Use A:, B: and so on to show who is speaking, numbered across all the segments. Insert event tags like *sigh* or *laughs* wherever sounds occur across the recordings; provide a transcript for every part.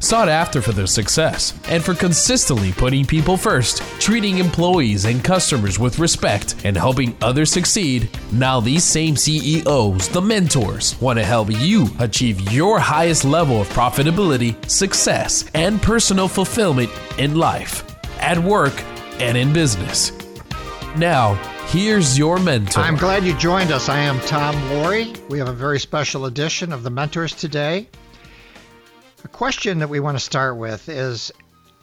A: Sought after for their success and for consistently putting people first, treating employees and customers with respect, and helping others succeed, now these same CEOs, the mentors, want to help you achieve your highest level of profitability, success, and personal fulfillment in life, at work, and in business. Now, here's your mentor.
B: I'm glad you joined us. I am Tom Loarie. We have a very special edition of the Mentors today. A question that we want to start with is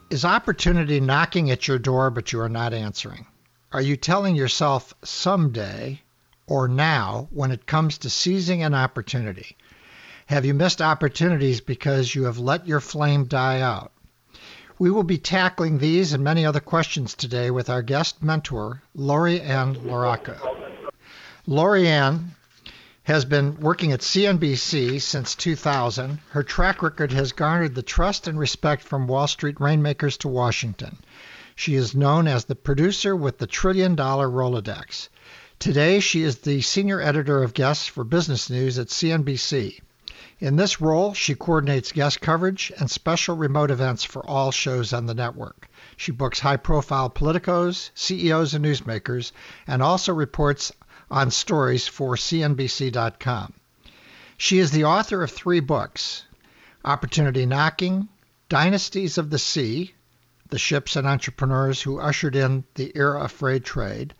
B: Is opportunity knocking at your door but you are not answering? Are you telling yourself someday or now when it comes to seizing an opportunity? Have you missed opportunities because you have let your flame die out? We will be tackling these and many other questions today with our guest mentor, Lori-Ann LaRocco. Lori-Ann has been working at CNBC since 2000. Her track record has garnered the trust and respect from Wall Street rainmakers to Washington. She is known as the producer with the trillion dollar Rolodex. Today, she is the senior editor of guests for business news at CNBC. In this role, she coordinates guest coverage and special remote events for all shows on the network. She books high profile politicos, CEOs, and newsmakers, and also reports on stories for CNBC.com. She is the author of three books Opportunity Knocking, Dynasties of the Sea, the ships and entrepreneurs who ushered in the era of freight trade,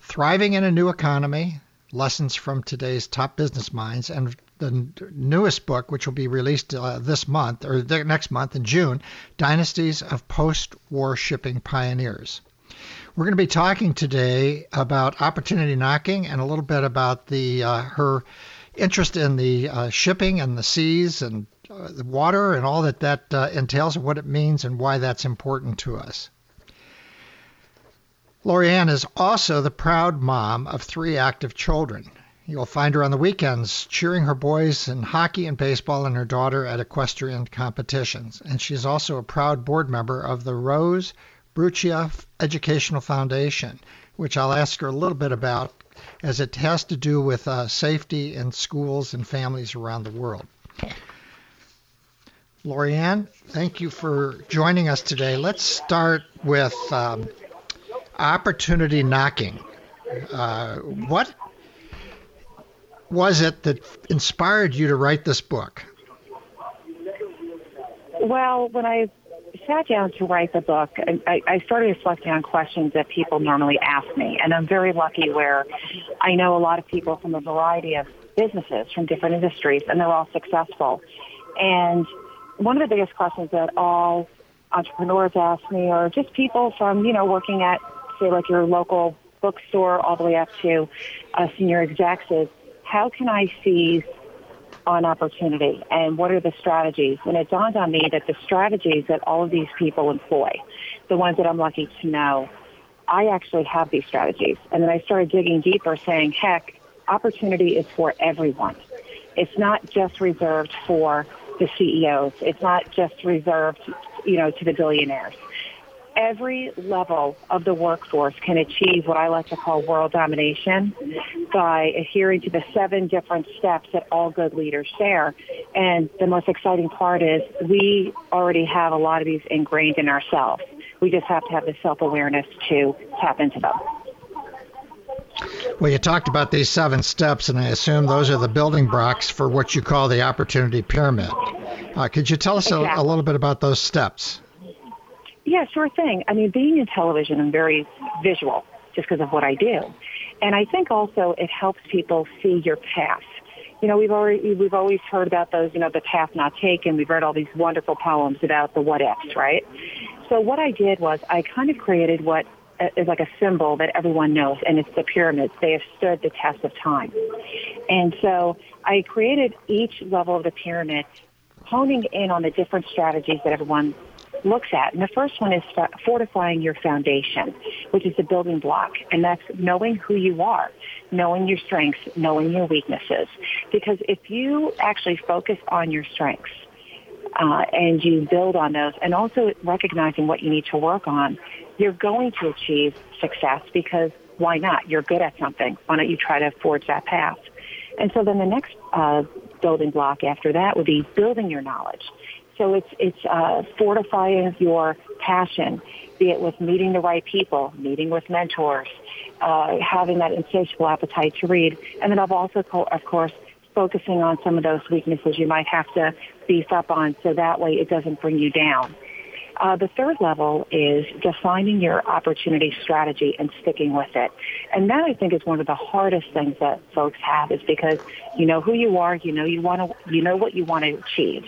B: Thriving in a New Economy, Lessons from Today's Top Business Minds, and the newest book, which will be released uh, this month or next month in June, Dynasties of Post War Shipping Pioneers. We're going to be talking today about opportunity knocking and a little bit about the uh, her interest in the uh, shipping and the seas and uh, the water and all that that uh, entails and what it means and why that's important to us. Lori-Ann is also the proud mom of three active children. You'll find her on the weekends cheering her boys in hockey and baseball and her daughter at equestrian competitions. And she's also a proud board member of the Rose Brucia Educational Foundation, which I'll ask her a little bit about as it has to do with uh, safety in schools and families around the world. Lori-Ann, thank you for joining us today. Let's start with um, opportunity knocking. Uh, what was it that inspired you to write this book?
C: Well, when I sat down to write the book, I, I started reflecting on questions that people normally ask me. And I'm very lucky where I know a lot of people from a variety of businesses from different industries, and they're all successful. And one of the biggest questions that all entrepreneurs ask me, or just people from, you know, working at, say, like your local bookstore all the way up to uh, senior execs is, how can I seize on opportunity and what are the strategies? And it dawned on me that the strategies that all of these people employ, the ones that I'm lucky to know, I actually have these strategies. And then I started digging deeper saying, heck, opportunity is for everyone. It's not just reserved for the CEOs. It's not just reserved, you know, to the billionaires every level of the workforce can achieve what I like to call world domination by adhering to the seven different steps that all good leaders share. And the most exciting part is we already have a lot of these ingrained in ourselves. We just have to have the self-awareness to tap into them.
B: Well, you talked about these seven steps, and I assume those are the building blocks for what you call the opportunity pyramid. Uh, could you tell us exactly. a, a little bit about those steps?
C: Yeah, sure thing. I mean, being in television, I'm very visual just because of what I do. And I think also it helps people see your path. You know, we've already, we've always heard about those, you know, the path not taken. We've read all these wonderful poems about the what ifs, right? So what I did was I kind of created what uh, is like a symbol that everyone knows, and it's the pyramids. They have stood the test of time. And so I created each level of the pyramid, honing in on the different strategies that everyone looks at. And the first one is fortifying your foundation, which is the building block. And that's knowing who you are, knowing your strengths, knowing your weaknesses. Because if you actually focus on your strengths, uh, and you build on those and also recognizing what you need to work on, you're going to achieve success because why not? You're good at something. Why don't you try to forge that path? And so then the next uh, building block after that would be building your knowledge. So it's it's uh, fortifying your passion, be it with meeting the right people, meeting with mentors, uh, having that insatiable appetite to read, and then I've also, of course, focusing on some of those weaknesses you might have to beef up on, so that way it doesn't bring you down. Uh, the third level is defining your opportunity strategy and sticking with it. And that I think is one of the hardest things that folks have is because you know who you are, you know you want to, you know what you want to achieve.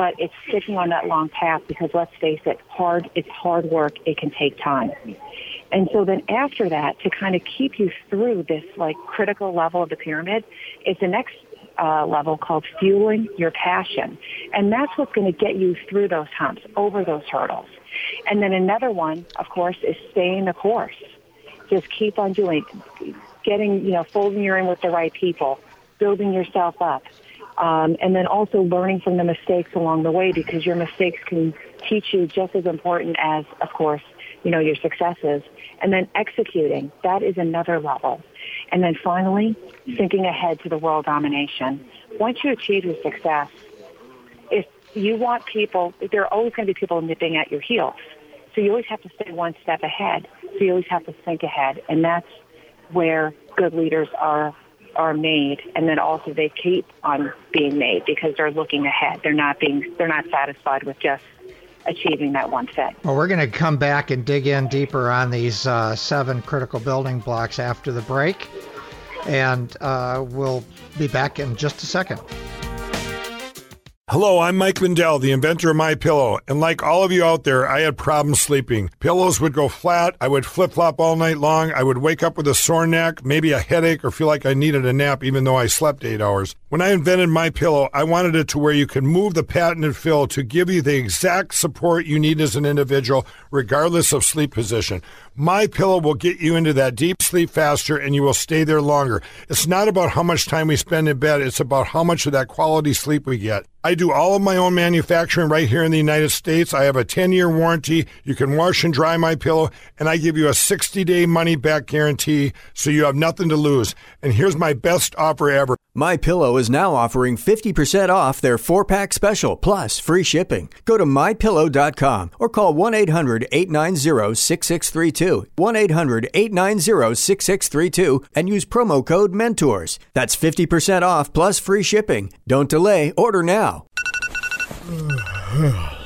C: But it's sticking on that long path because let's face it, hard, it's hard work. It can take time. And so then after that, to kind of keep you through this like critical level of the pyramid, is the next uh, level called fueling your passion. And that's what's going to get you through those humps, over those hurdles. And then another one, of course, is staying the course. Just keep on doing, getting, you know, folding your in with the right people, building yourself up. Um, and then also learning from the mistakes along the way because your mistakes can teach you just as important as, of course, you know, your successes. And then executing, that is another level. And then finally, thinking ahead to the world domination. Once you achieve your success, if you want people, there are always going to be people nipping at your heels. So you always have to stay one step ahead. So you always have to think ahead. And that's where good leaders are are made and then also they keep on being made because they're looking ahead. They're not being they're not satisfied with just achieving that one set.
B: Well, we're going to come back and dig in deeper on these uh, seven critical building blocks after the break, and uh, we'll be back in just a second.
D: Hello, I'm Mike Lindell, the inventor of My Pillow, and like all of you out there, I had problems sleeping. Pillows would go flat, I would flip-flop all night long, I would wake up with a sore neck, maybe a headache, or feel like I needed a nap even though I slept 8 hours. When I invented My Pillow, I wanted it to where you can move the patented fill to give you the exact support you need as an individual regardless of sleep position. My Pillow will get you into that deep sleep faster and you will stay there longer. It's not about how much time we spend in bed, it's about how much of that quality sleep we get. I do all of my own manufacturing right here in the United States. I have a 10-year warranty. You can wash and dry my pillow and I give you a 60-day money back guarantee so you have nothing to lose. And here's my best offer ever.
E: My Pillow is now offering 50% off their 4-pack special plus free shipping. Go to mypillow.com or call 1-800-890-6632. 1-800-890-6632 and use promo code MENTORS. That's 50% off plus free shipping. Don't delay, order now. *sighs*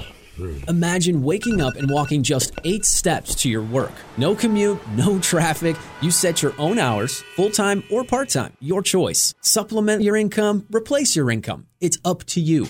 F: Imagine waking up and walking just eight steps to your work. No commute, no traffic. You set your own hours, full time or part time, your choice. Supplement your income, replace your income. It's up to you.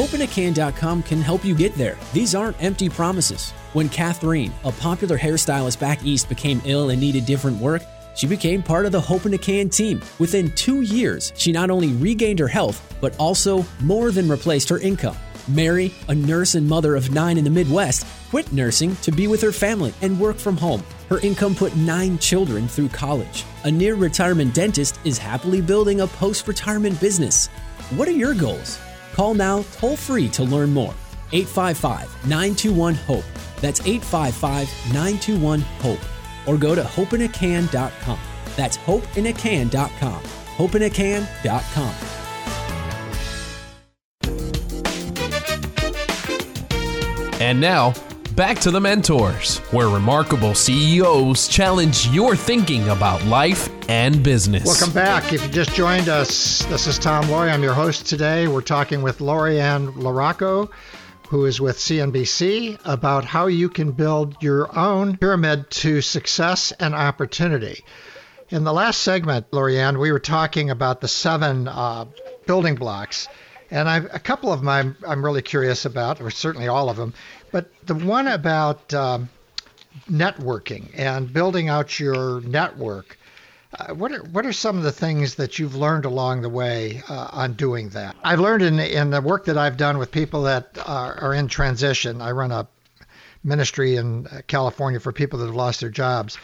F: HopeInACan.com can help you get there. These aren't empty promises. When Catherine, a popular hairstylist back east, became ill and needed different work, she became part of the Hope in a Can team. Within two years, she not only regained her health, but also more than replaced her income. Mary, a nurse and mother of nine in the Midwest, quit nursing to be with her family and work from home. Her income put nine children through college. A near retirement dentist is happily building a post retirement business. What are your goals? Call now toll free to learn more. 855 921 HOPE. That's 855 921 HOPE. Or go to hopeinacan.com. That's hopeinacan.com. Hopeinacan.com.
A: And now, back to the mentors, where remarkable CEOs challenge your thinking about life and business.
B: Welcome back. If you just joined us, this is Tom Loarie. I'm your host today. We're talking with Lori-Ann LaRocco, who is with CNBC, about how you can build your own pyramid to success and opportunity. In the last segment, Lori-Ann, we were talking about the seven uh, building blocks and I've, a couple of them I'm, I'm really curious about, or certainly all of them. But the one about um, networking and building out your network, Uh, what are what are some of the things that you've learned along the way uh, on doing that? I've learned in in the work that I've done with people that are, are in transition. I run a ministry in California for people that have lost their jobs.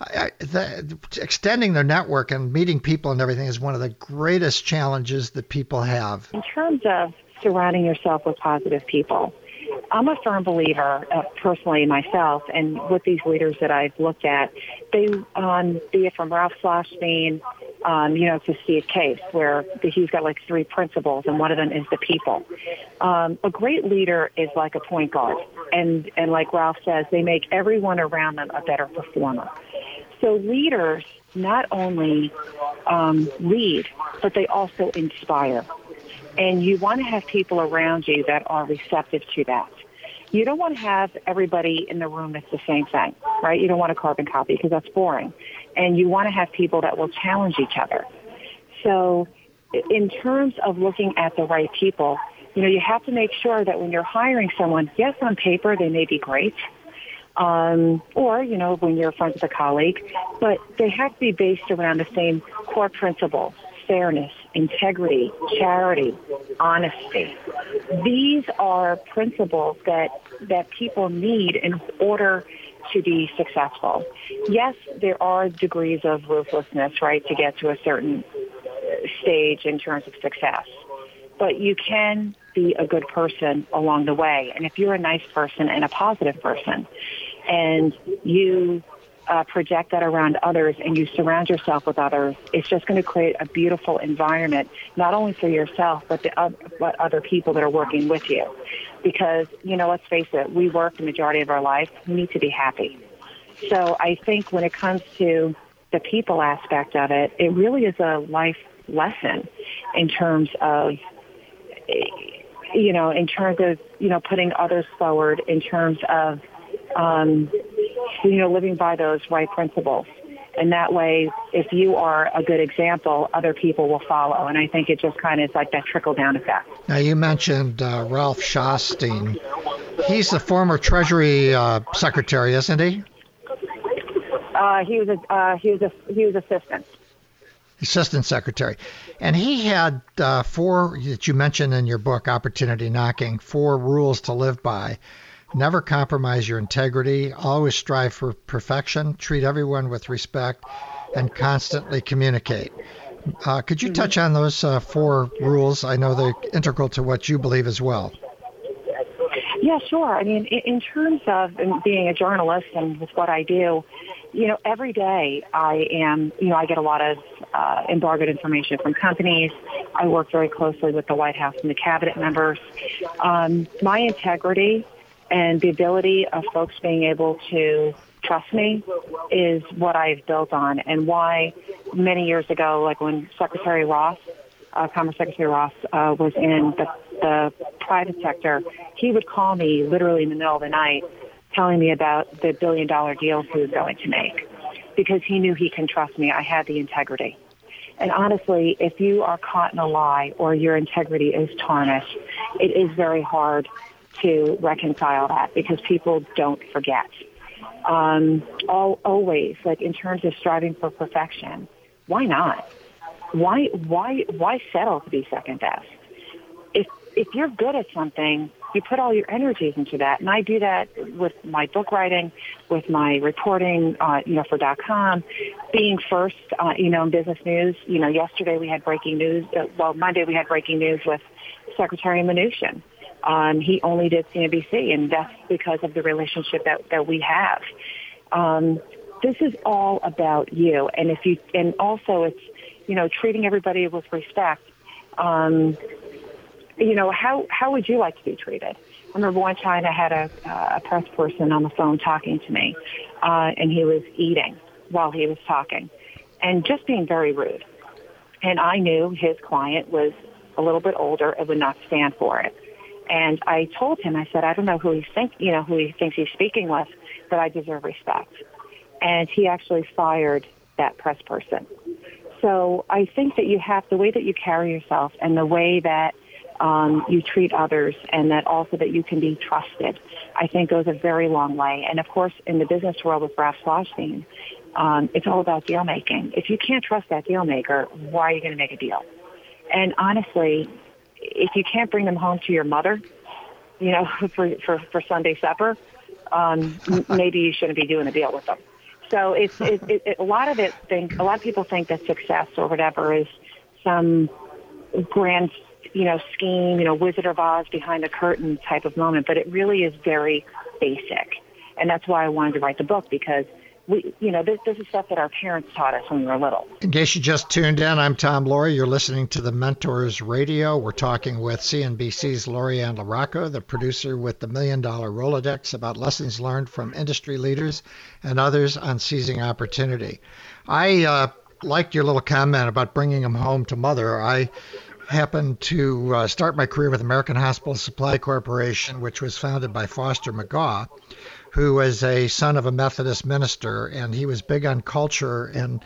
B: I, the, extending their network and meeting people and everything is one of the greatest challenges that people have.
C: In terms of surrounding yourself with positive people, I'm a firm believer, uh, personally myself, and with these leaders that I've looked at, they, um, be it from Ralph Schlosstein, um, you know, to Steve Case, where he's got like three principles, and one of them is the people. Um, a great leader is like a point guard, and and like Ralph says, they make everyone around them a better performer. So leaders not only um, lead, but they also inspire. And you want to have people around you that are receptive to that. You don't want to have everybody in the room that's the same thing, right? You don't want a carbon copy because that's boring. And you want to have people that will challenge each other. So in terms of looking at the right people, you know, you have to make sure that when you're hiring someone, yes, on paper they may be great, um, or, you know, when you're friends with a colleague, but they have to be based around the same core principles, fairness, integrity, charity, honesty. These are principles that, that people need in order to be successful. Yes, there are degrees of ruthlessness, right, to get to a certain stage in terms of success. But you can be a good person along the way. And if you're a nice person and a positive person, and you uh, project that around others and you surround yourself with others, it's just going to create a beautiful environment, not only for yourself, but the other, but other people that are working with you. Because, you know, let's face it, we work the majority of our life. We need to be happy. So I think when it comes to the people aspect of it, it really is a life lesson in terms of, you know, in terms of, you know, putting others forward, in terms of um, you know, living by those right principles. And that way, if you are a good example, other people will follow. And I think it just kind of is like that trickle down effect.
B: Now, you mentioned uh, Ralph Schlosstein. He's the former Treasury uh, Secretary, isn't he?
C: Uh, he was a uh, he was a he was assistant.
B: Assistant Secretary, and he had uh, four that you mentioned in your book, Opportunity Knocking, four rules to live by. Never compromise your integrity. Always strive for perfection. Treat everyone with respect and constantly communicate. Uh, could you mm-hmm. touch on those uh, four rules? I know they're integral to what you believe as well.
C: Yeah, sure. I mean, in, terms of being a journalist and with what I do, you know, every day I am, you know, I get a lot of uh, embargoed information from companies. I work very closely with the White House and the cabinet members. Um, my integrity and the ability of folks being able to trust me is what I've built on and why many years ago, like when Secretary Ross, uh, Commerce Secretary Ross uh, was in the, the private sector, he would call me literally in the middle of the night telling me about the billion dollar deals he was going to make because he knew he can trust me. I had the integrity. And honestly, if you are caught in a lie or your integrity is tarnished, it is very hard to reconcile that because people don't forget. Um, all, always, like in terms of striving for perfection, why not? Why, why, why settle to be second best? If, if you're good at something, you put all your energies into that. And I do that with my book writing, with my reporting, uh, you know, for dot .com, being first, uh, you know, in business news. You know, yesterday we had breaking news. Uh, well, Monday we had breaking news with Secretary Mnuchin um, he only did CNBC, and that's because of the relationship that, that we have. Um, this is all about you, and if you, and also it's, you know, treating everybody with respect. Um, you know, how how would you like to be treated? I remember one time I had a, a press person on the phone talking to me, uh, and he was eating while he was talking, and just being very rude. And I knew his client was a little bit older and would not stand for it. And I told him, I said, I don't know who he think, you know, who he thinks he's speaking with, but I deserve respect. And he actually fired that press person. So I think that you have the way that you carry yourself and the way that um, you treat others and that also that you can be trusted, I think goes a very long way. And of course, in the business world with Ralph Schlosstein, Um, it's all about deal making. If you can't trust that deal maker, why are you going to make a deal? And honestly, if you can't bring them home to your mother, you know, *laughs* for for, for Sunday supper, um, *laughs* maybe you shouldn't be doing a deal with them. So it's it, it, it, a lot of it. Think a lot of people think that success or whatever is some grand, you know, scheme, you know, Wizard of Oz behind the curtain type of moment, but it really is very basic, and that's why I wanted to write the book because we, you know, this, this is stuff that our parents taught us when we were little.
B: In case you just tuned in, I'm Tom Loarie. You're listening to the Mentors Radio. We're talking with CNBC's Lori-Ann LaRocco, the producer with the Million Dollar Rolodex, about lessons learned from industry leaders and others on seizing opportunity. I uh, liked your little comment about bringing them home to mother. I happened to uh, start my career with American Hospital Supply Corporation, which was founded by Foster McGaw who was a son of a Methodist minister, and he was big on culture and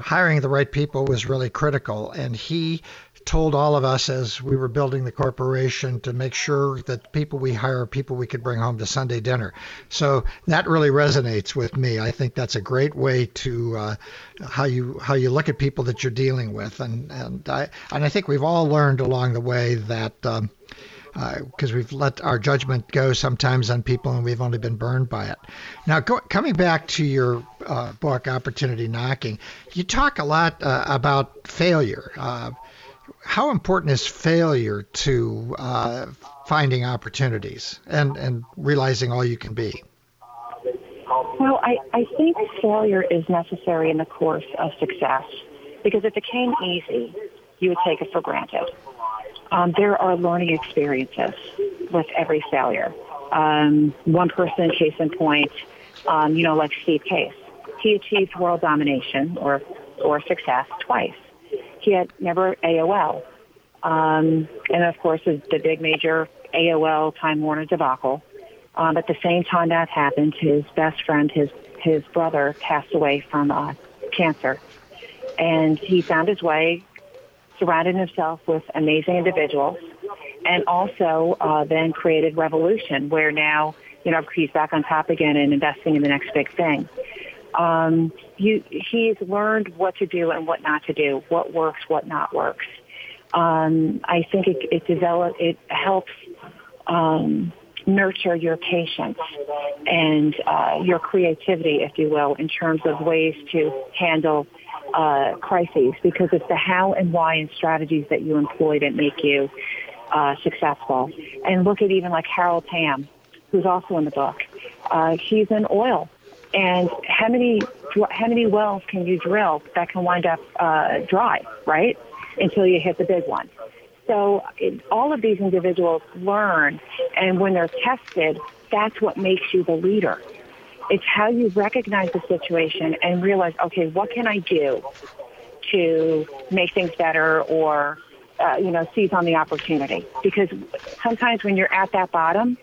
B: hiring the right people was really critical. And he told all of us as we were building the corporation to make sure that people we hire are people we could bring home to Sunday dinner. So that really resonates with me. I think that's a great way to uh, how you how you look at people that you're dealing with, and and I and I think we've all learned along the way that. Um, because uh, we've let our judgment go sometimes on people and we've only been burned by it. Now, go, coming back to your uh, book, Opportunity Knocking, you talk a lot uh, about failure. Uh, how important is failure to uh, finding opportunities and, and realizing all you can be?
C: Well, I, I think failure is necessary in the course of success because if it came easy, you would take it for granted um, there are learning experiences with every failure. Um, one person, case in point, um, you know, like Steve Case. He achieved world domination or or success twice. He had never AOL, um, and of course the, big major AOL Time Warner debacle. Um, at the same time that happened, his best friend, his his brother, passed away from uh, cancer, and he found his way surrounded himself with amazing individuals, and also uh, then created Revolution, where now you know he's back on top again and investing in the next big thing. Um, you, he's learned what to do and what not to do, what works, what not works. Um, I think it, it develop it helps um, nurture your patience and uh, your creativity, if you will, in terms of ways to handle uh, crises because it's the how and why and strategies that you employ that make you uh, successful. And look at even like Harold Hamm, who's also in the book. Uh, he's in oil, and how many how many wells can you drill that can wind up uh, dry, right? Until you hit the big one. So it, all of these individuals learn, and when they're tested, that's what makes you the leader. It's how you recognize the situation and realize, okay, what can I do to make things better or, uh, you know, seize on the opportunity? Because sometimes when you're at that bottom,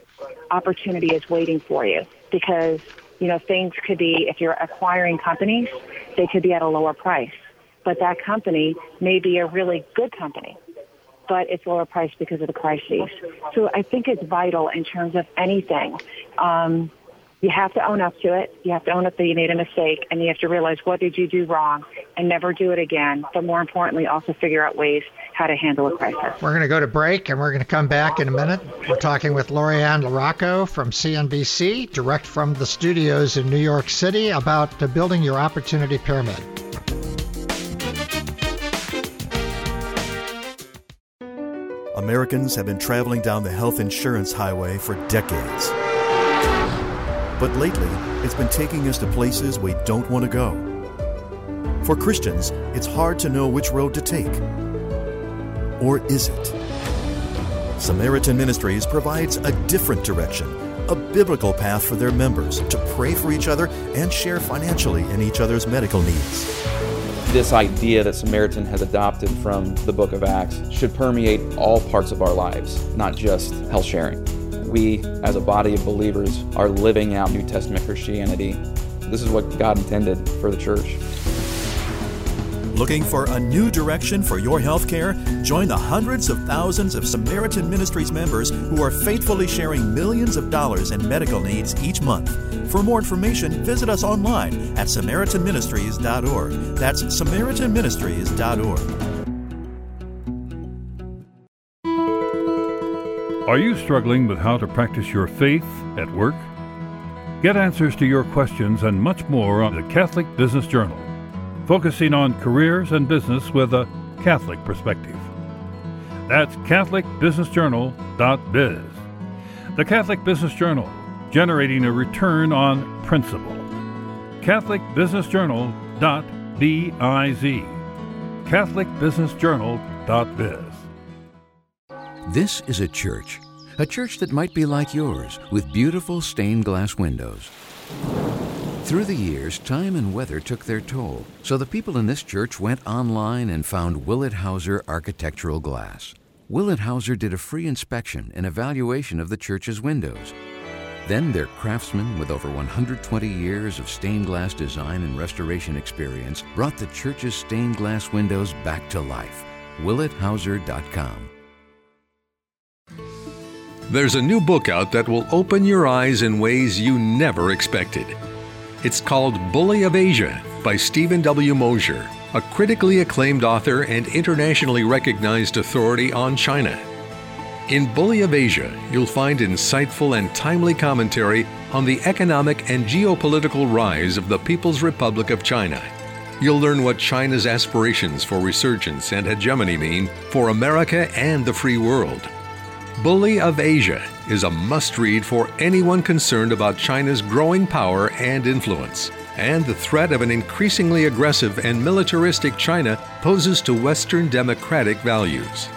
C: opportunity is waiting for you because, you know, things could be, if you're acquiring companies, they could be at a lower price. But that company may be a really good company but it's lower priced because of the crises. So I think it's vital in terms of anything. Um, you have to own up to it. You have to own up that you made a mistake and you have to realize what did you do wrong and never do it again. But more importantly, also figure out ways how to handle a crisis.
B: We're going to go to break and we're going to come back in a minute. We're talking with Lori-Ann LaRocco from CNBC, direct from the studios in New York City about building your opportunity pyramid.
G: Americans have been traveling down the health insurance highway for decades but lately, it's been taking us to places we don't want to go. For Christians, it's hard to know which road to take. Or is it? Samaritan Ministries provides a different direction, a biblical path for their members to pray for each other and share financially in each other's medical needs.
H: This idea that Samaritan has adopted from the book of Acts should permeate all parts of our lives, not just health sharing we, as a body of believers, are living out New Testament Christianity. This is what God intended for the church.
G: Looking for a new direction for your health care? Join the hundreds of thousands of Samaritan Ministries members who are faithfully sharing millions of dollars in medical needs each month. For more information, visit us online at SamaritanMinistries.org. That's SamaritanMinistries.org.
I: Are you struggling with how to practice your faith at work? Get answers to your questions and much more on the Catholic Business Journal, focusing on careers and business with a Catholic perspective. That's CatholicBusinessJournal.biz. The Catholic Business Journal, generating a return on principle. CatholicBusinessJournal.biz. CatholicBusinessJournal.biz.
J: This is a church, a church that might be like yours, with beautiful stained glass windows. Through the years, time and weather took their toll, so the people in this church went online and found Willet Hauser Architectural Glass. Willet Hauser did a free inspection and evaluation of the church's windows. Then their craftsmen with over 120 years of stained glass design and restoration experience brought the church's stained glass windows back to life. WilletHauser.com.
K: There's a new book out that will open your eyes in ways you never expected. It's called Bully of Asia by Steven W. Mosher, a critically acclaimed author and internationally recognized authority on China. In Bully of Asia, you'll find insightful and timely commentary on the economic and geopolitical rise of the People's Republic of China. You'll learn what China's aspirations for resurgence and hegemony mean for America and the free world. Bully of Asia is a must read for anyone concerned about China's growing power and influence, and the threat of an increasingly aggressive and militaristic China poses to Western democratic values.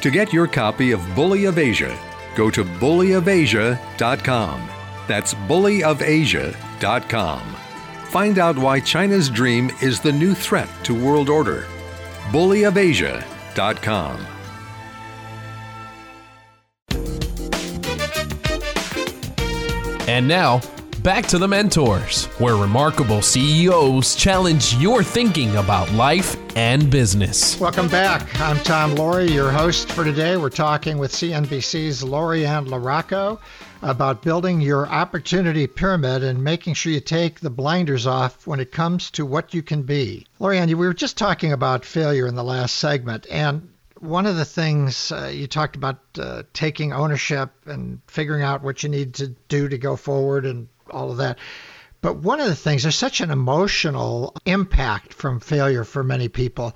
K: To get your copy of Bully of Asia, go to bullyofasia.com. That's bullyofasia.com. Find out why China's dream is the new threat to world order. bullyofasia.com.
A: And now, back to the mentors, where remarkable CEOs challenge your thinking about life and business.
B: Welcome back. I'm Tom Loarie, your host for today. We're talking with CNBC's Lori-Ann LaRocco about building your opportunity pyramid and making sure you take the blinders off when it comes to what you can be. Lori-Ann, we were just talking about failure in the last segment, and one of the things uh, you talked about uh, taking ownership and figuring out what you need to do to go forward and all of that. But one of the things, there's such an emotional impact from failure for many people.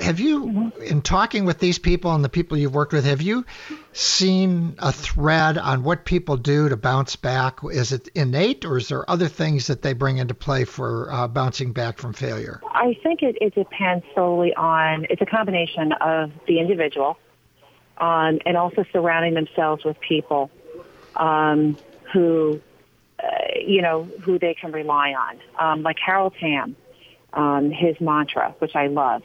B: Have you, in talking with these people and the people you've worked with, have you seen a thread on what people do to bounce back? Is it innate, or is there other things that they bring into play for uh, bouncing back from failure?
C: I think it, it depends solely on, it's a combination of the individual um, and also surrounding themselves with people um, who you know, who they can rely on. Um, like Harold Hamm, um, his mantra, which I love,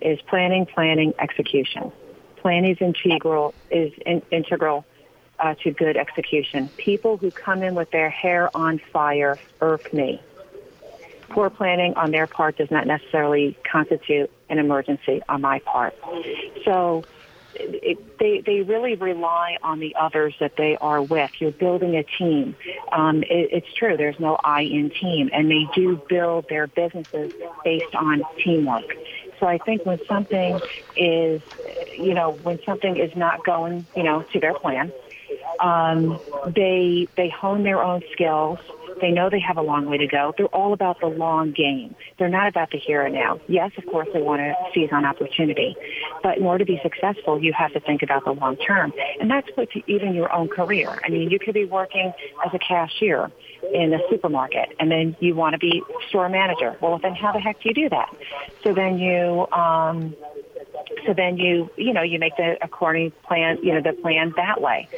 C: is planning, planning, execution. Planning is integral, is in, integral uh, to good execution. People who come in with their hair on fire irk me. Poor planning on their part does not necessarily constitute an emergency on my part. So it, they they really rely on the others that they are with. You're building a team. Um, it, it's true. There's no I in team, and they do build their businesses based on teamwork. So I think when something is, you know, when something is not going, you know, to their plan, um, they they hone their own skills they know they have a long way to go. They're all about the long game. They're not about the here and now. Yes, of course, they want to seize on opportunity. But in order to be successful, you have to think about the long term. And that's what even your own career. I mean, you could be working as a cashier in a supermarket and then you want to be store manager. Well, then how the heck do you do that? So then you, um, so then you, you know, you make the according plan, you know, the plan that way.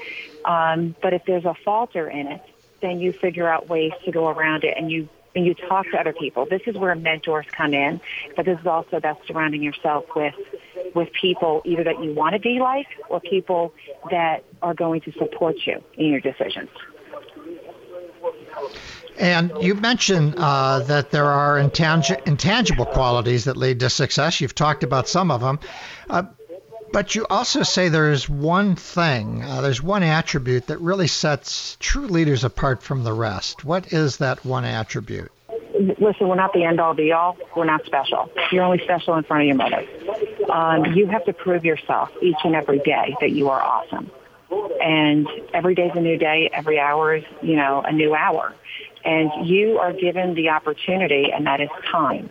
C: Um, but if there's a falter in it, then you figure out ways to go around it and you and you talk to other people. This is where mentors come in, but this is also about surrounding yourself with with people either that you want to be like or people that are going to support you in your decisions.
B: And you mentioned uh, that there are intang- intangible qualities that lead to success. You've talked about some of them. Uh, but you also say there's one thing, uh, there's one attribute that really sets true leaders apart from the rest. What is that one attribute?
C: Listen, we're not the end all be all. We're not special. You're only special in front of your mother. Um, you have to prove yourself each and every day that you are awesome. And every day's a new day. Every hour is, you know, a new hour. And you are given the opportunity, and that is time.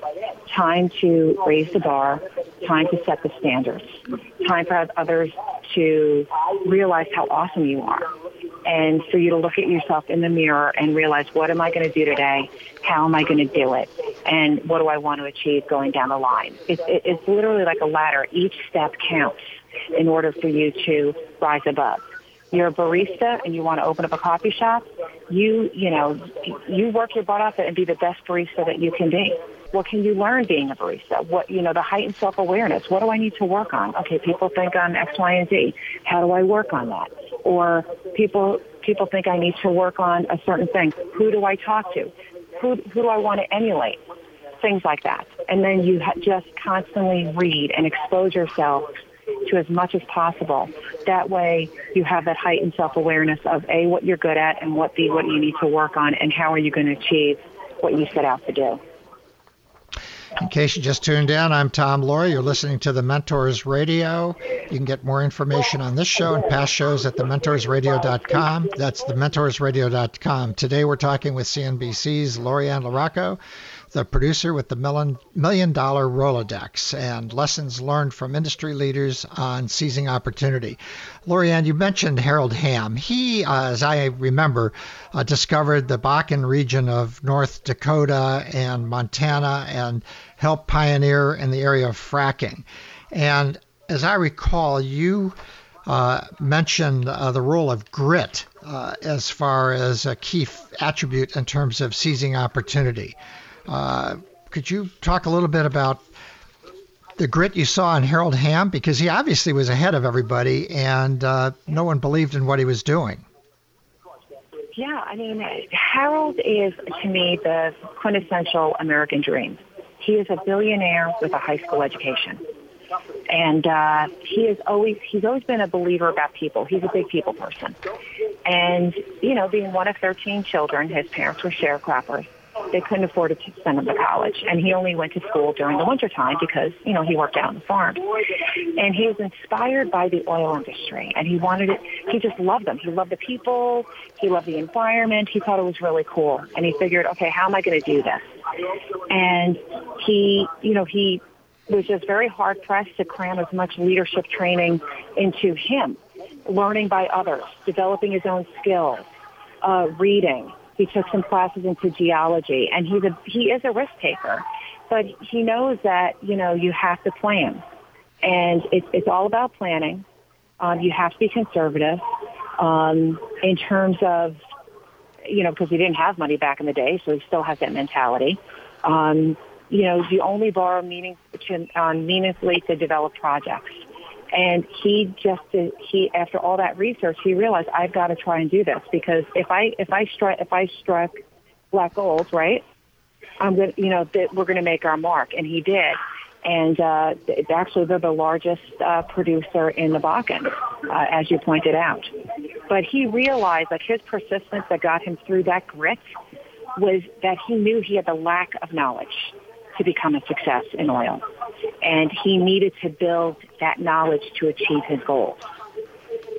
C: Time to raise the bar, time to set the standards, time for others to realize how awesome you are, and for you to look at yourself in the mirror and realize what am I going to do today? How am I going to do it? And what do I want to achieve going down the line? It's, it's literally like a ladder. Each step counts in order for you to rise above you're a barista and you want to open up a coffee shop, you, you know, you work your butt off and be the best barista that you can be. What can you learn being a barista? What, you know, the heightened self-awareness. What do I need to work on? Okay, people think I'm X, Y, and Z. How do I work on that? Or people, people think I need to work on a certain thing. Who do I talk to? Who, who do I want to emulate? Things like that. And then you ha- just constantly read and expose yourself to as much as possible. That way you have that heightened self-awareness of A, what you're good at and what B, what you need to work on and how are you going to achieve what you set out to do.
B: In case you just tuned in, I'm Tom Loarie. You're listening to the Mentors Radio. You can get more information on this show and past shows at thementorsradio.com. That's thementorsradio.com. Today we're talking with CNBC's Lori-Ann LaRocco the producer with the million, million dollar Rolodex and lessons learned from industry leaders on seizing opportunity. Lori-Ann, you mentioned Harold Hamm. He, uh, as I remember, uh, discovered the Bakken region of North Dakota and Montana and helped pioneer in the area of fracking. And as I recall, you uh, mentioned uh, the role of grit uh, as far as a key f- attribute in terms of seizing opportunity. Uh, could you talk a little bit about the grit you saw in Harold Hamm? Because he obviously was ahead of everybody, and uh, no one believed in what he was doing.
C: Yeah, I mean, Harold is to me the quintessential American dream. He is a billionaire with a high school education, and uh, he is always he's always been a believer about people. He's a big people person, and you know, being one of thirteen children, his parents were sharecroppers they couldn't afford to send him to college. And he only went to school during the wintertime because, you know, he worked out on the farm. And he was inspired by the oil industry and he wanted it, he just loved them. He loved the people. He loved the environment. He thought it was really cool. And he figured, okay, how am I going to do this? And he, you know, he was just very hard pressed to cram as much leadership training into him, learning by others, developing his own skills, uh, reading, he took some classes into geology, and he's a he is a risk taker, but he knows that you know you have to plan, and it's it's all about planning. Um, you have to be conservative um, in terms of you know because he didn't have money back in the day, so he still has that mentality. Um, you know, you only borrow meaning to, um, meaningfully to develop projects. And he just he after all that research, he realized I've got to try and do this because if I if I struck if I struck black gold, right? I'm gonna you know that we're gonna make our mark, and he did. And uh, actually, they're the largest uh, producer in the Bakken, uh, as you pointed out. But he realized that his persistence that got him through that grit was that he knew he had the lack of knowledge to become a success in oil. And he needed to build that knowledge to achieve his goals.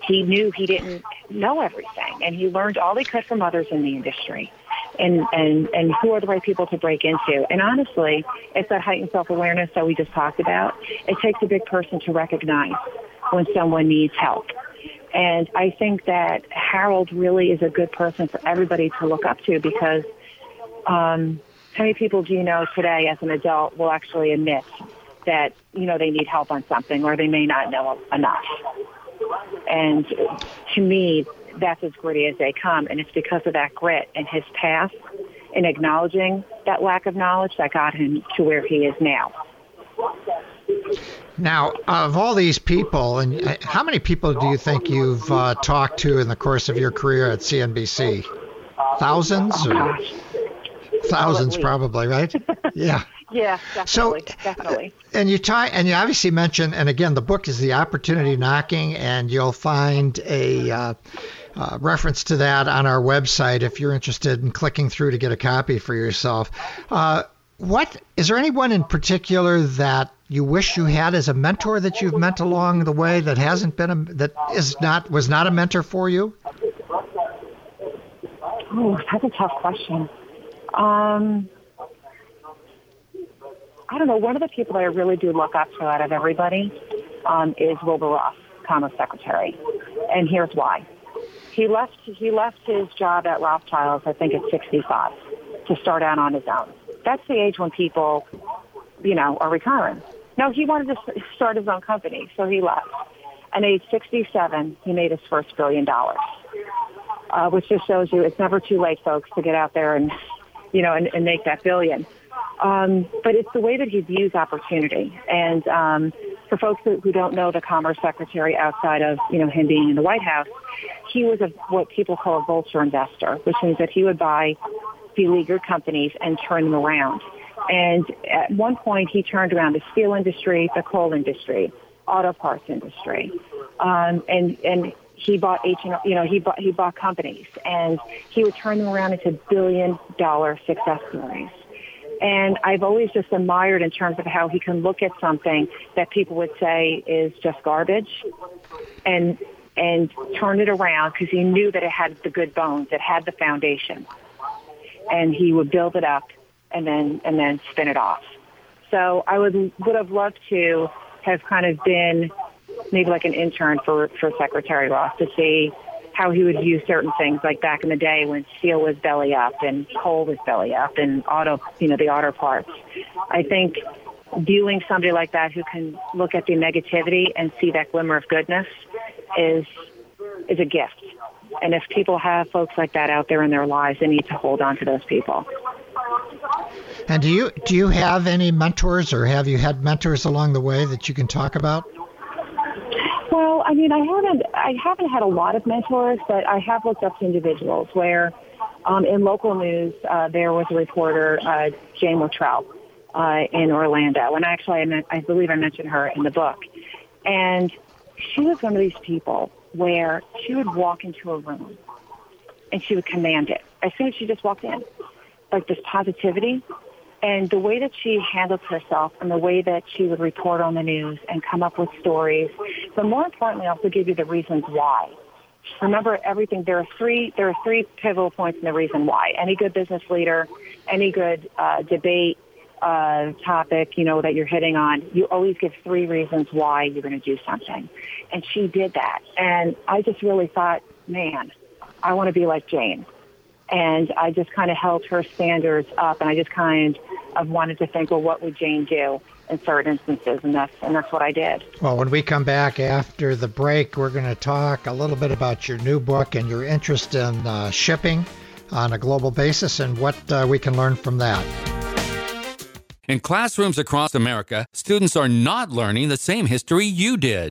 C: He knew he didn't know everything and he learned all he could from others in the industry and, and, and who are the right people to break into. And honestly, it's that heightened self-awareness that we just talked about. It takes a big person to recognize when someone needs help. And I think that Harold really is a good person for everybody to look up to because um, how many people do you know today as an adult will actually admit that, you know, they need help on something or they may not know enough? And to me, that's as gritty as they come. And it's because of that grit and his past and acknowledging that lack of knowledge that got him to where he is now.
B: Now, of all these people, and uh, how many people do you think you've uh, talked to in the course of your career at CNBC? Thousands?
C: Or?
B: Thousands probably, right? *laughs* Yeah.
C: yeah, definitely, so, definitely.
B: And you tie, and you obviously mentioned, and again, the book is the opportunity knocking, and you'll find a. Uh, uh, reference to that on our website if you're interested in clicking through to get a copy for yourself. Uh, what is there anyone in particular that you wish you had as a mentor that you've met along the way that hasn't been a, that is not was not a mentor for you?
C: Oh, that's a tough question. Um, I don't know. One of the people that I really do look up to out of everybody um, is Wilbur Ross, Commerce Secretary, and here's why. He left. He left his job at Rothschild's, I think, at 65, to start out on his own. That's the age when people, you know, are retiring. No, he wanted to start his own company, so he left. And at age 67, he made his first billion dollars, uh, which just shows you it's never too late, folks, to get out there and, you know, and, and make that billion. Um, but it's the way that he views opportunity. And um, for folks who, who don't know the Commerce Secretary outside of, you know, him being in the White House, he was a, what people call a vulture investor, which means that he would buy beleaguered companies and turn them around. And at one point, he turned around the steel industry, the coal industry, auto parts industry, um, and and he bought H and you know he bought he bought companies, and he would turn them around into billion dollar success stories. And I've always just admired in terms of how he can look at something that people would say is just garbage, and and turn it around because he knew that it had the good bones, it had the foundation, and he would build it up and then and then spin it off. So I would would have loved to have kind of been maybe like an intern for for Secretary Ross to see how he would view certain things like back in the day when steel was belly up and coal was belly up and auto you know the auto parts. I think viewing somebody like that who can look at the negativity and see that glimmer of goodness is is a gift. And if people have folks like that out there in their lives, they need to hold on to those people.
B: And do you do you have any mentors, or have you had mentors along the way that you can talk about?
C: I mean, I haven't I haven't had a lot of mentors, but I have looked up to individuals where, um, in local news, uh, there was a reporter, uh, Jane Luttrell, uh, in Orlando, and actually, I, meant, I believe I mentioned her in the book, and she was one of these people where she would walk into a room and she would command it. As soon as she just walked in like this positivity and the way that she handled herself and the way that she would report on the news and come up with stories, but more importantly, also give you the reasons why. Remember everything. There are three. There are three pivotal points in the reason why. Any good business leader, any good uh, debate uh, topic, you know, that you're hitting on, you always give three reasons why you're going to do something. And she did that. And I just really thought, man, I want to be like Jane and I just kind of held her standards up, and I just kind of wanted to think, well, what would Jane do in certain instances, and that's and that's what I did.
B: Well, when we come back after the break, we're going to talk a little bit about your new book and your interest in uh, shipping on a global basis, and what uh, we can learn from that.
L: In classrooms across America, students are not learning the same history you did.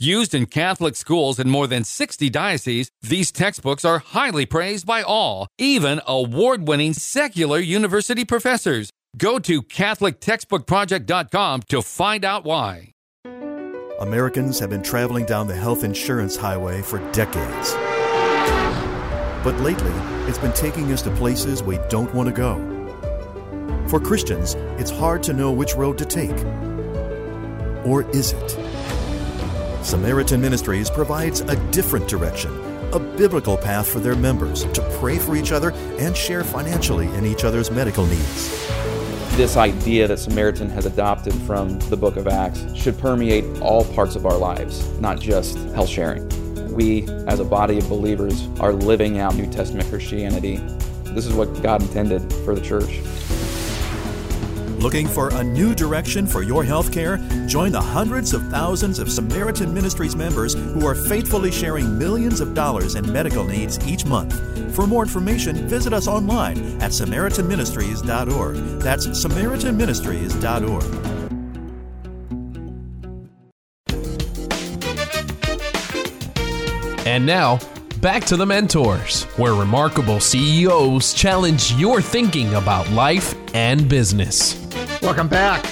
L: Used in Catholic schools in more than 60 dioceses, these textbooks are highly praised by all, even award winning secular university professors. Go to CatholicTextbookProject.com to find out why.
G: Americans have been traveling down the health insurance highway for decades. But lately, it's been taking us to places we don't want to go. For Christians, it's hard to know which road to take. Or is it? Samaritan Ministries provides a different direction, a biblical path for their members to pray for each other and share financially in each other's medical needs.
H: this idea that Samaritan has adopted from the book of Acts should permeate all parts of our lives, not just health sharing. We, as a body of believers, are living out New Testament Christianity. This is what God intended for the church.
G: Looking for a new direction for your health care? Join the hundreds of thousands of Samaritan Ministries members who are faithfully sharing millions of dollars in medical needs each month. For more information, visit us online at SamaritanMinistries.org. That's SamaritanMinistries.org.
A: And now, back to the mentors, where remarkable CEOs challenge your thinking about life and business.
B: Welcome back.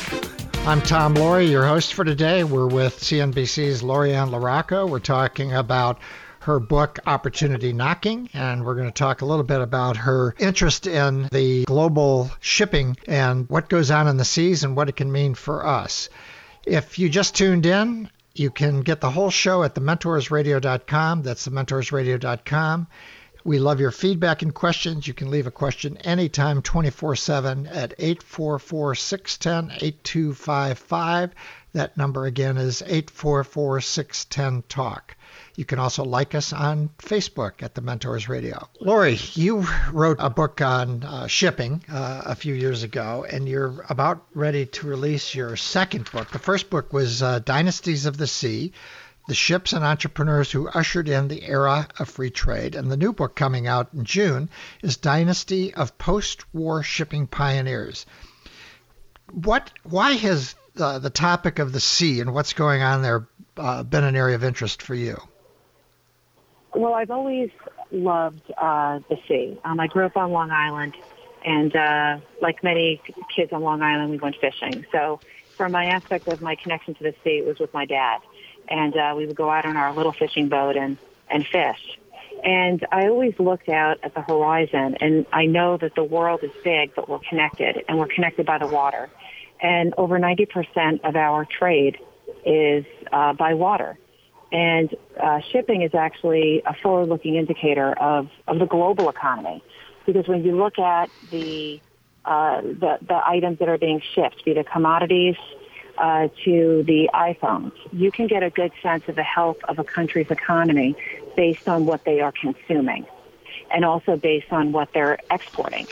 B: I'm Tom Loarie, your host for today. We're with CNBC's Lori-Ann LaRocco. We're talking about her book, Opportunity Knocking, and we're going to talk a little bit about her interest in the global shipping and what goes on in the seas and what it can mean for us. If you just tuned in, you can get the whole show at thementorsradio.com. That's thementorsradio.com. We love your feedback and questions. You can leave a question anytime, 24 7 at 844 610 8255. That number again is 844 610 TALK. You can also like us on Facebook at The Mentors Radio. Lori, you wrote a book on uh, shipping uh, a few years ago, and you're about ready to release your second book. The first book was uh, Dynasties of the Sea the ships and entrepreneurs who ushered in the era of free trade. And the new book coming out in June is Dynasty of Post-War Shipping Pioneers. What? Why has the, the topic of the sea and what's going on there uh, been an area of interest for you?
C: Well, I've always loved uh, the sea. Um, I grew up on Long Island, and uh, like many kids on Long Island, we went fishing. So, from my aspect of my connection to the sea, it was with my dad and uh, we would go out on our little fishing boat and and fish. And I always looked out at the horizon, and I know that the world is big, but we're connected, and we're connected by the water. And over 90% of our trade is uh, by water. And uh, shipping is actually a forward-looking indicator of, of the global economy, because when you look at the uh, the, the items that are being shipped, be it commodities, uh, to the iPhones. You can get a good sense of the health of a country's economy based on what they are consuming and also based on what they're exporting.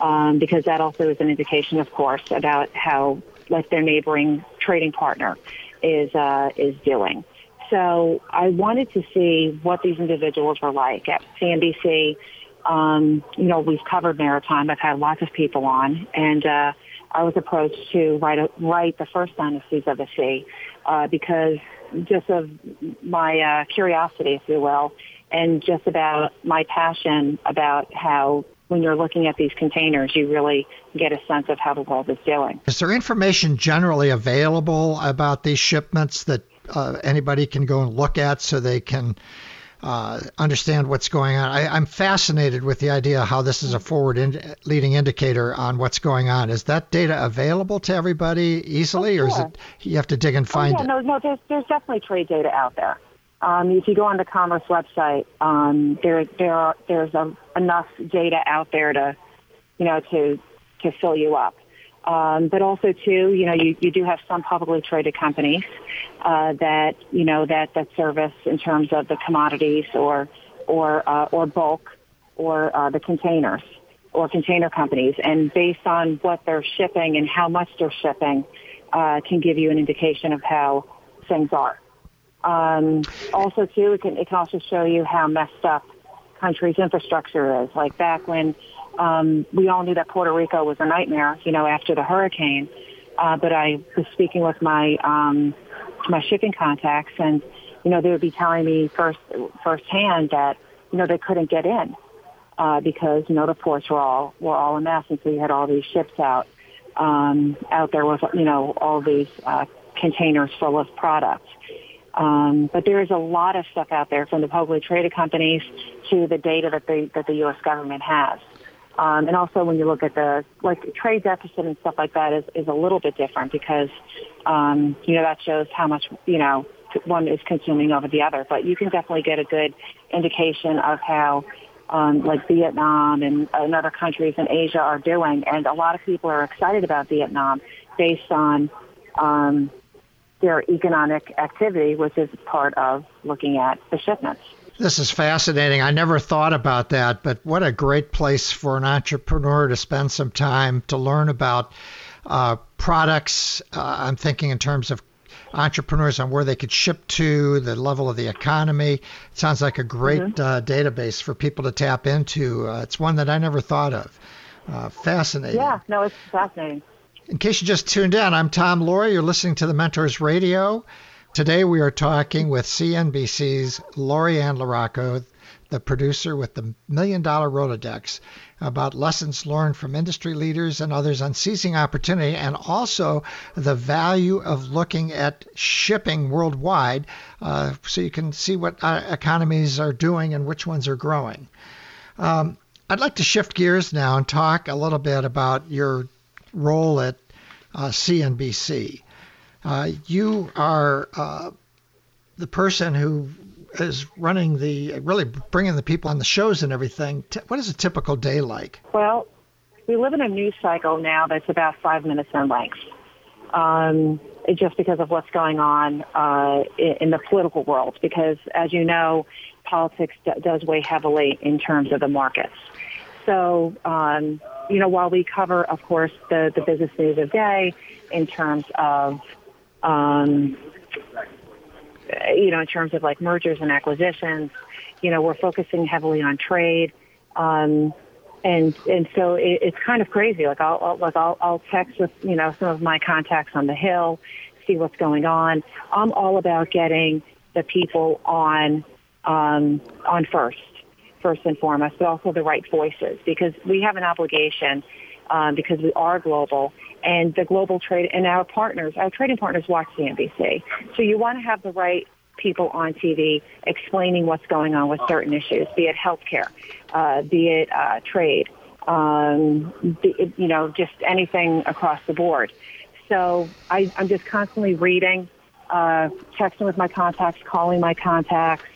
C: Um, because that also is an indication, of course, about how like their neighboring trading partner is uh, is doing. So I wanted to see what these individuals were like at CNBC. Um, you know, we've covered maritime. I've had lots of people on, and uh, I was approached to write a, write the first Dynasties of the Sea uh, because just of my uh, curiosity, if you will, and just about my passion about how when you're looking at these containers, you really get a sense of how the world is doing.
B: Is there information generally available about these shipments that uh, anybody can go and look at so they can uh, understand what's going on. I, am fascinated with the idea how this is a forward in, leading indicator on what's going on. Is that data available to everybody easily,
C: oh,
B: sure. or is it you have to dig and find
C: oh, yeah,
B: it?
C: No, no, there's there's definitely trade data out there. Um, if you go on the Commerce website, um, there there are there's a, enough data out there to, you know, to to fill you up. Um, but also too, you know, you, you do have some publicly traded companies uh, that you know that that service in terms of the commodities or or uh, or bulk or uh, the containers or container companies, and based on what they're shipping and how much they're shipping, uh, can give you an indication of how things are. Um, also, too, it can it can also show you how messed up country's infrastructure is. Like back when um, we all knew that Puerto Rico was a nightmare, you know, after the hurricane. Uh, but I was speaking with my um, my shipping contacts, and you know, they would be telling me first firsthand that you know they couldn't get in uh, because you know the ports were all were all a mess, and so you had all these ships out um, out there with you know all these uh, containers full of products. Um, but there is a lot of stuff out there from the publicly traded companies to the data that the that the U.S. government has. Um, and also when you look at the like trade deficit and stuff like that is, is a little bit different because um, you know that shows how much you know one is consuming over the other. But you can definitely get a good indication of how um, like Vietnam and, and other countries in Asia are doing. And a lot of people are excited about Vietnam based on um, their economic activity, which is part of looking at the shipments.
B: This is fascinating. I never thought about that, but what a great place for an entrepreneur to spend some time to learn about uh, products. Uh, I'm thinking in terms of entrepreneurs on where they could ship to, the level of the economy. It sounds like a great mm-hmm. uh, database for people to tap into. Uh, it's one that I never thought of. Uh, fascinating.
C: Yeah, no, it's fascinating.
B: In case you just tuned in, I'm Tom Loarie. You're listening to the Mentors Radio. Today we are talking with CNBC's Lori-Ann LaRocco, the producer with the Million Dollar Rolodex, about lessons learned from industry leaders and others on seizing opportunity and also the value of looking at shipping worldwide uh, so you can see what uh, economies are doing and which ones are growing. Um, I'd like to shift gears now and talk a little bit about your role at uh, CNBC. Uh, you are uh, the person who is running the really bringing the people on the shows and everything. What is a typical day like?
C: Well, we live in a news cycle now that's about five minutes in length. Um, just because of what's going on uh, in, the political world, because as you know, politics d- does weigh heavily in terms of the markets. So, um, you know, while we cover, of course, the, the business news of day in terms of um, you know, in terms of like mergers and acquisitions, you know, we're focusing heavily on trade. Um, and, and so it, it's kind of crazy. Like I'll, I'll, like I'll, I'll text with, you know, some of my contacts on the Hill, see what's going on. I'm all about getting the people on, um, on first, first and foremost, but also the right voices because we have an obligation, um, because we are global and the global trade and our partners, our trading partners watch CNBC. So you want to have the right people on TV explaining what's going on with certain issues, be it healthcare, uh, be it uh, trade, um, be, you know, just anything across the board. So I, I'm just constantly reading, uh, texting with my contacts, calling my contacts,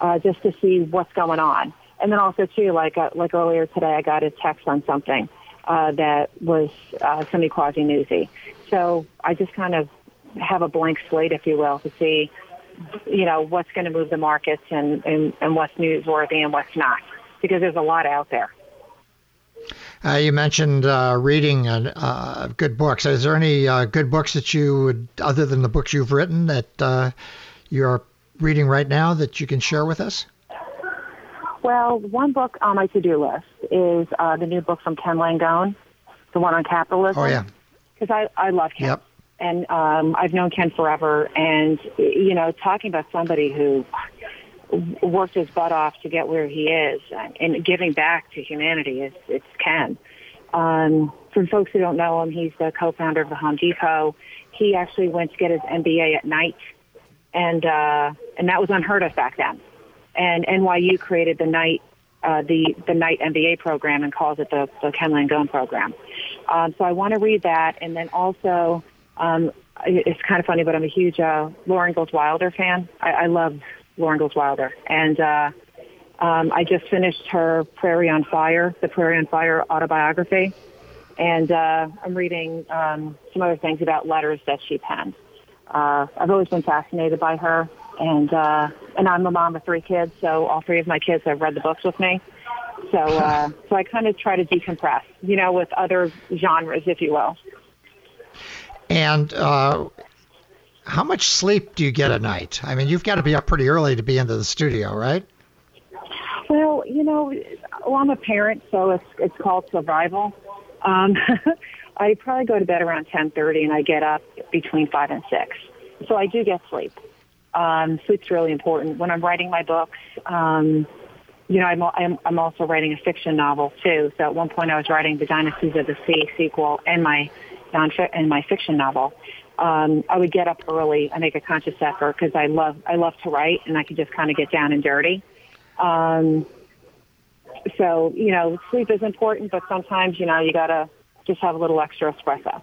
C: uh, just to see what's going on. And then also too, like uh, like earlier today, I got a text on something uh, that was uh, semi-quasi newsy. So I just kind of have a blank slate, if you will, to see, you know, what's going to move the markets and, and, and what's newsworthy and what's not, because there's a lot out there.
B: Uh, you mentioned uh, reading uh, good books. Is there any uh, good books that you would, other than the books you've written, that uh, you're reading right now that you can share with us?
C: Well, one book on my to-do list is uh, the new book from Ken Langone, the one on capitalism.
B: Oh yeah.
C: Because I I love Ken.
B: Yep.
C: And um, I've known Ken forever, and you know, talking about somebody who worked his butt off to get where he is and giving back to humanity is it's Ken. Um, for folks who don't know him, he's the co-founder of the Home Depot. He actually went to get his MBA at night, and uh, and that was unheard of back then and NYU created the night uh, the the night MBA program and calls it the, the Ken Langone program. Um, so I want to read that, and then also um, it's kind of funny, but I'm a huge uh, Laura Ingalls Wilder fan. I, I love Laura Ingalls Wilder, and uh, um, I just finished her Prairie on Fire, the Prairie on Fire autobiography, and uh, I'm reading um, some other things about letters that she penned. Uh, I've always been fascinated by her and uh, and I'm a mom of three kids, so all three of my kids have read the books with me. So uh, *laughs* so I kind of try to decompress, you know, with other genres, if you will.
B: And uh, how much sleep do you get a night? I mean, you've got to be up pretty early to be into the studio, right?
C: Well, you know, well, I'm a parent, so it's it's called survival. Um, *laughs* I probably go to bed around 10:30, and I get up between five and six. So I do get sleep. Um, sleep's really important. When I'm writing my books, um, you know, I'm, I'm, I'm also writing a fiction novel too. So at one point I was writing the Dynasties of the Sea sequel and my non and my fiction novel. Um, I would get up early. I make a conscious effort because I love I love to write and I can just kind of get down and dirty. Um, so you know, sleep is important, but sometimes you know you gotta just have a little extra espresso.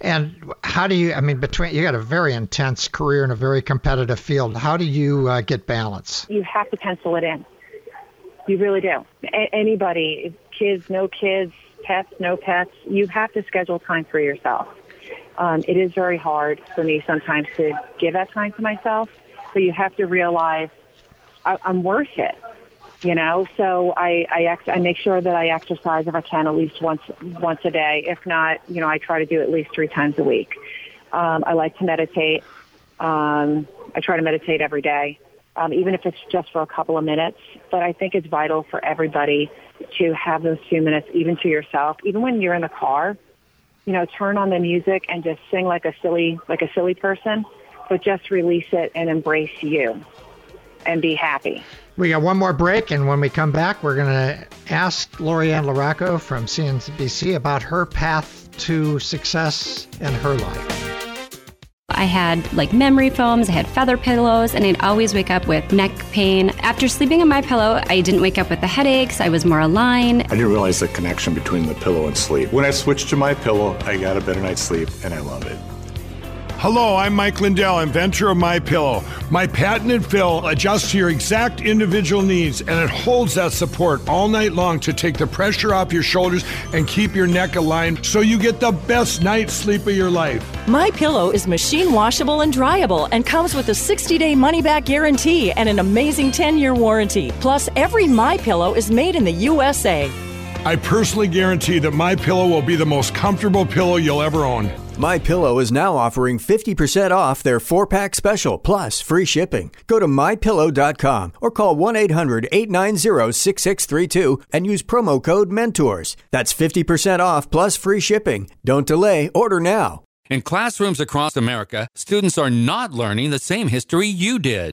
B: And how do you? I mean, between you got a very intense career in a very competitive field. How do you uh, get balance?
C: You have to pencil it in. You really do. A- anybody, kids, no kids, pets, no pets, you have to schedule time for yourself. Um, it is very hard for me sometimes to give that time to myself, but you have to realize I, I'm worth it. You know, so I I, ex- I make sure that I exercise if I can at least once once a day. If not, you know, I try to do at least three times a week. Um, I like to meditate. Um, I try to meditate every day, um, even if it's just for a couple of minutes. But I think it's vital for everybody to have those few minutes, even to yourself, even when you're in the car. You know, turn on the music and just sing like a silly, like a silly person, but just release it and embrace you, and be happy.
B: We got one more break, and when we come back, we're going to ask Lori-Ann LaRocco from CNBC about her path to success in her life.
M: I had like memory foams, I had feather pillows, and I'd always wake up with neck pain. After sleeping on my pillow, I didn't wake up with the headaches. I was more aligned.
N: I didn't realize the connection between the pillow and sleep. When I switched to my pillow, I got a better night's sleep, and I love it.
D: Hello, I'm Mike Lindell, inventor of My Pillow. My patented fill adjusts to your exact individual needs, and it holds that support all night long to take the pressure off your shoulders and keep your neck aligned, so you get the best night's sleep of your life.
O: My Pillow is machine washable and dryable, and comes with a 60-day money-back guarantee and an amazing 10-year warranty. Plus, every My Pillow is made in the USA.
D: I personally guarantee that My Pillow will be the most comfortable pillow you'll ever own.
E: My Pillow is now offering 50% off their 4-pack special plus free shipping. Go to mypillow.com or call 1-800-890-6632 and use promo code MENTORS. That's 50% off plus free shipping. Don't delay, order now.
L: In classrooms across America, students are not learning the same history you did.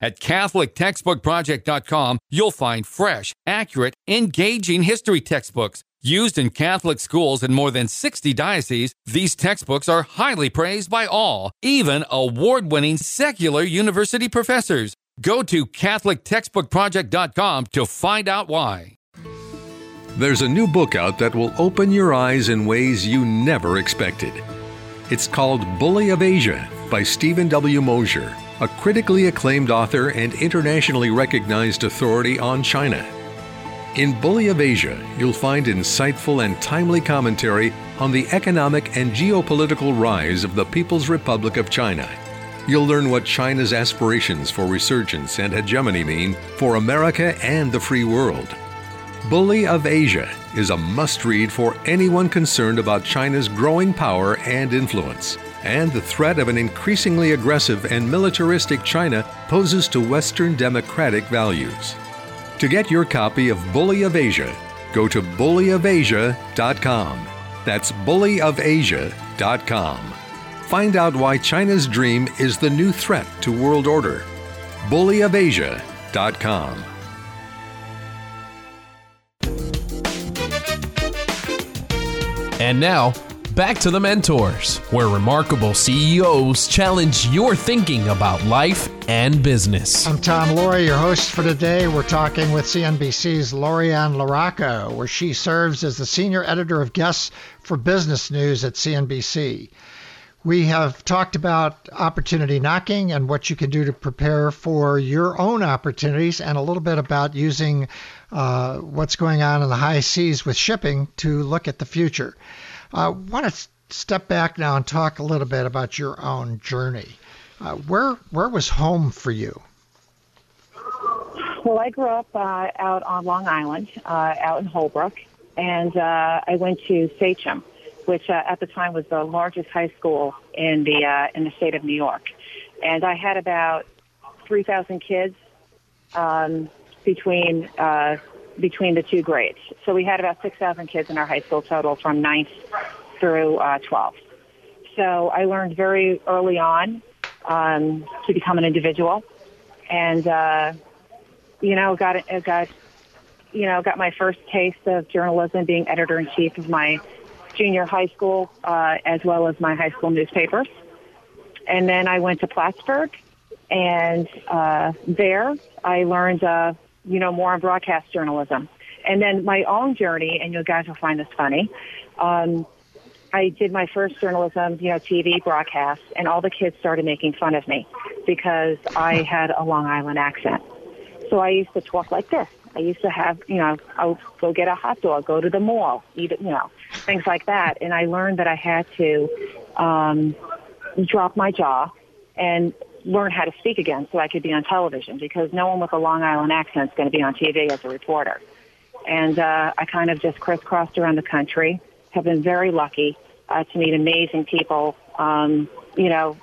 L: At CatholicTextbookProject.com, you'll find fresh, accurate, engaging history textbooks Used in Catholic schools in more than 60 dioceses, these textbooks are highly praised by all, even award winning secular university professors. Go to CatholicTextbookProject.com to find out why.
K: There's a new book out that will open your eyes in ways you never expected. It's called Bully of Asia by Steven W. Mosher, a critically acclaimed author and internationally recognized authority on China. In Bully of Asia, you'll find insightful and timely commentary on the economic and geopolitical rise of the People's Republic of China. You'll learn what China's aspirations for resurgence and hegemony mean for America and the free world. Bully of Asia is a must read for anyone concerned about China's growing power and influence, and the threat of an increasingly aggressive and militaristic China poses to Western democratic values. To get your copy of Bully of Asia, go to bullyofasia.com. That's bullyofasia.com. Find out why China's dream is the new threat to world order. bullyofasia.com.
A: And now, back to the mentors, where remarkable CEOs challenge your thinking about life and business.
B: I'm Tom Loarie, your host for today. We're talking with CNBC's Lori-Ann LaRocco, where she serves as the senior editor of guests for business news at CNBC. We have talked about opportunity knocking and what you can do to prepare for your own opportunities, and a little bit about using uh, what's going on in the high seas with shipping to look at the future. I want to step back now and talk a little bit about your own journey. Uh, where where was home for you?
C: Well, I grew up uh, out on Long Island, uh, out in Holbrook, and uh, I went to Sachem, which uh, at the time was the largest high school in the uh, in the state of New York, and I had about three thousand kids um, between uh, between the two grades. So we had about six thousand kids in our high school total from ninth through uh, 12th. So I learned very early on um, to become an individual, and uh, you know, got it, got you know, got my first taste of journalism being editor in chief of my junior high school uh, as well as my high school newspapers. And then I went to Plattsburgh, and uh, there I learned, uh, you know, more on broadcast journalism. And then my own journey, and you guys will find this funny. Um, I did my first journalism, you know, TV broadcast, and all the kids started making fun of me because I had a Long Island accent. So I used to talk like this. I used to have, you know, I would go get a hot dog, go to the mall, eat, you know, things like that. And I learned that I had to um, drop my jaw and learn how to speak again so I could be on television because no one with a Long Island accent is going to be on TV as a reporter. And uh, I kind of just crisscrossed around the country. Have been very lucky uh, to meet amazing people. Um, you know,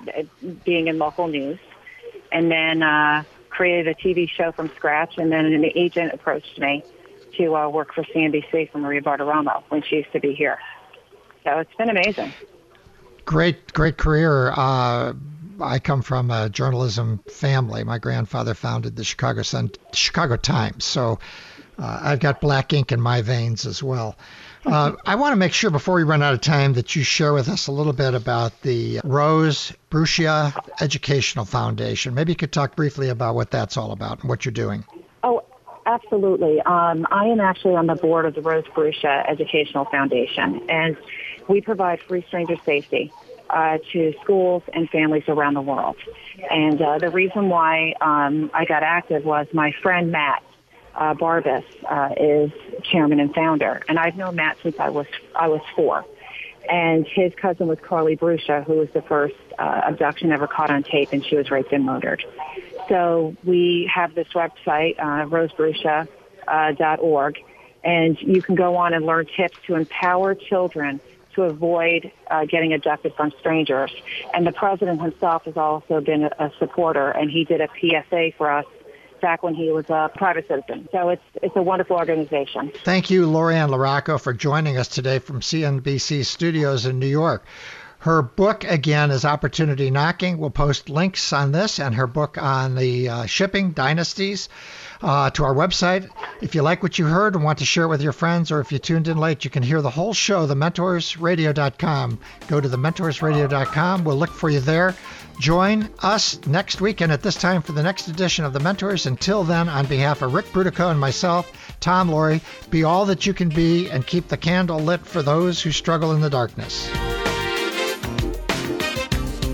C: being in local news, and then uh, created a TV show from scratch. And then an agent approached me to uh, work for CNBC for Maria Bartiromo when she used to be here. So it's been amazing.
B: Great, great career. Uh, I come from a journalism family. My grandfather founded the Chicago Sun, Chicago Times, so uh, I've got black ink in my veins as well. *laughs* Uh, I want to make sure before we run out of time that you share with us a little bit about the Rose Brucia Educational Foundation. Maybe you could talk briefly about what that's all about and what you're doing.
C: Oh, absolutely. Um, I am actually on the board of the Rose Brucia Educational Foundation, and we provide free stranger safety uh, to schools and families around the world. And uh, the reason why um, I got active was my friend Matt uh, Barbas uh, is chairman and founder, and I've known Matt since I was I was four. And his cousin was Carlie Brucia, who was the first uh, abduction ever caught on tape, and she was raped and murdered. So we have this website, uh, rosebrucia.org, uh, and you can go on and learn tips to empower children to avoid uh, getting abducted from strangers. And the president himself has also been a, a supporter, and he did a PSA for us back when he was a private citizen. So it's it's a wonderful organization.
B: Thank you, Lori-Ann LaRocco, for joining us today from CNBC studios in New York. Her book, again, is Opportunity Knocking. We'll post links on this and her book on the uh, shipping dynasties uh, to our website. If you like what you heard and want to share it with your friends, or if you tuned in late, you can hear the whole show, thementorsradio.com. Go to thementorsradio.com. We'll look for you there. Join us next weekend at this time for the next edition of The Mentors. Until then, on behalf of Rick Brutocao and myself, Tom Loarie, be all that you can be and keep the candle lit for those who struggle in the darkness.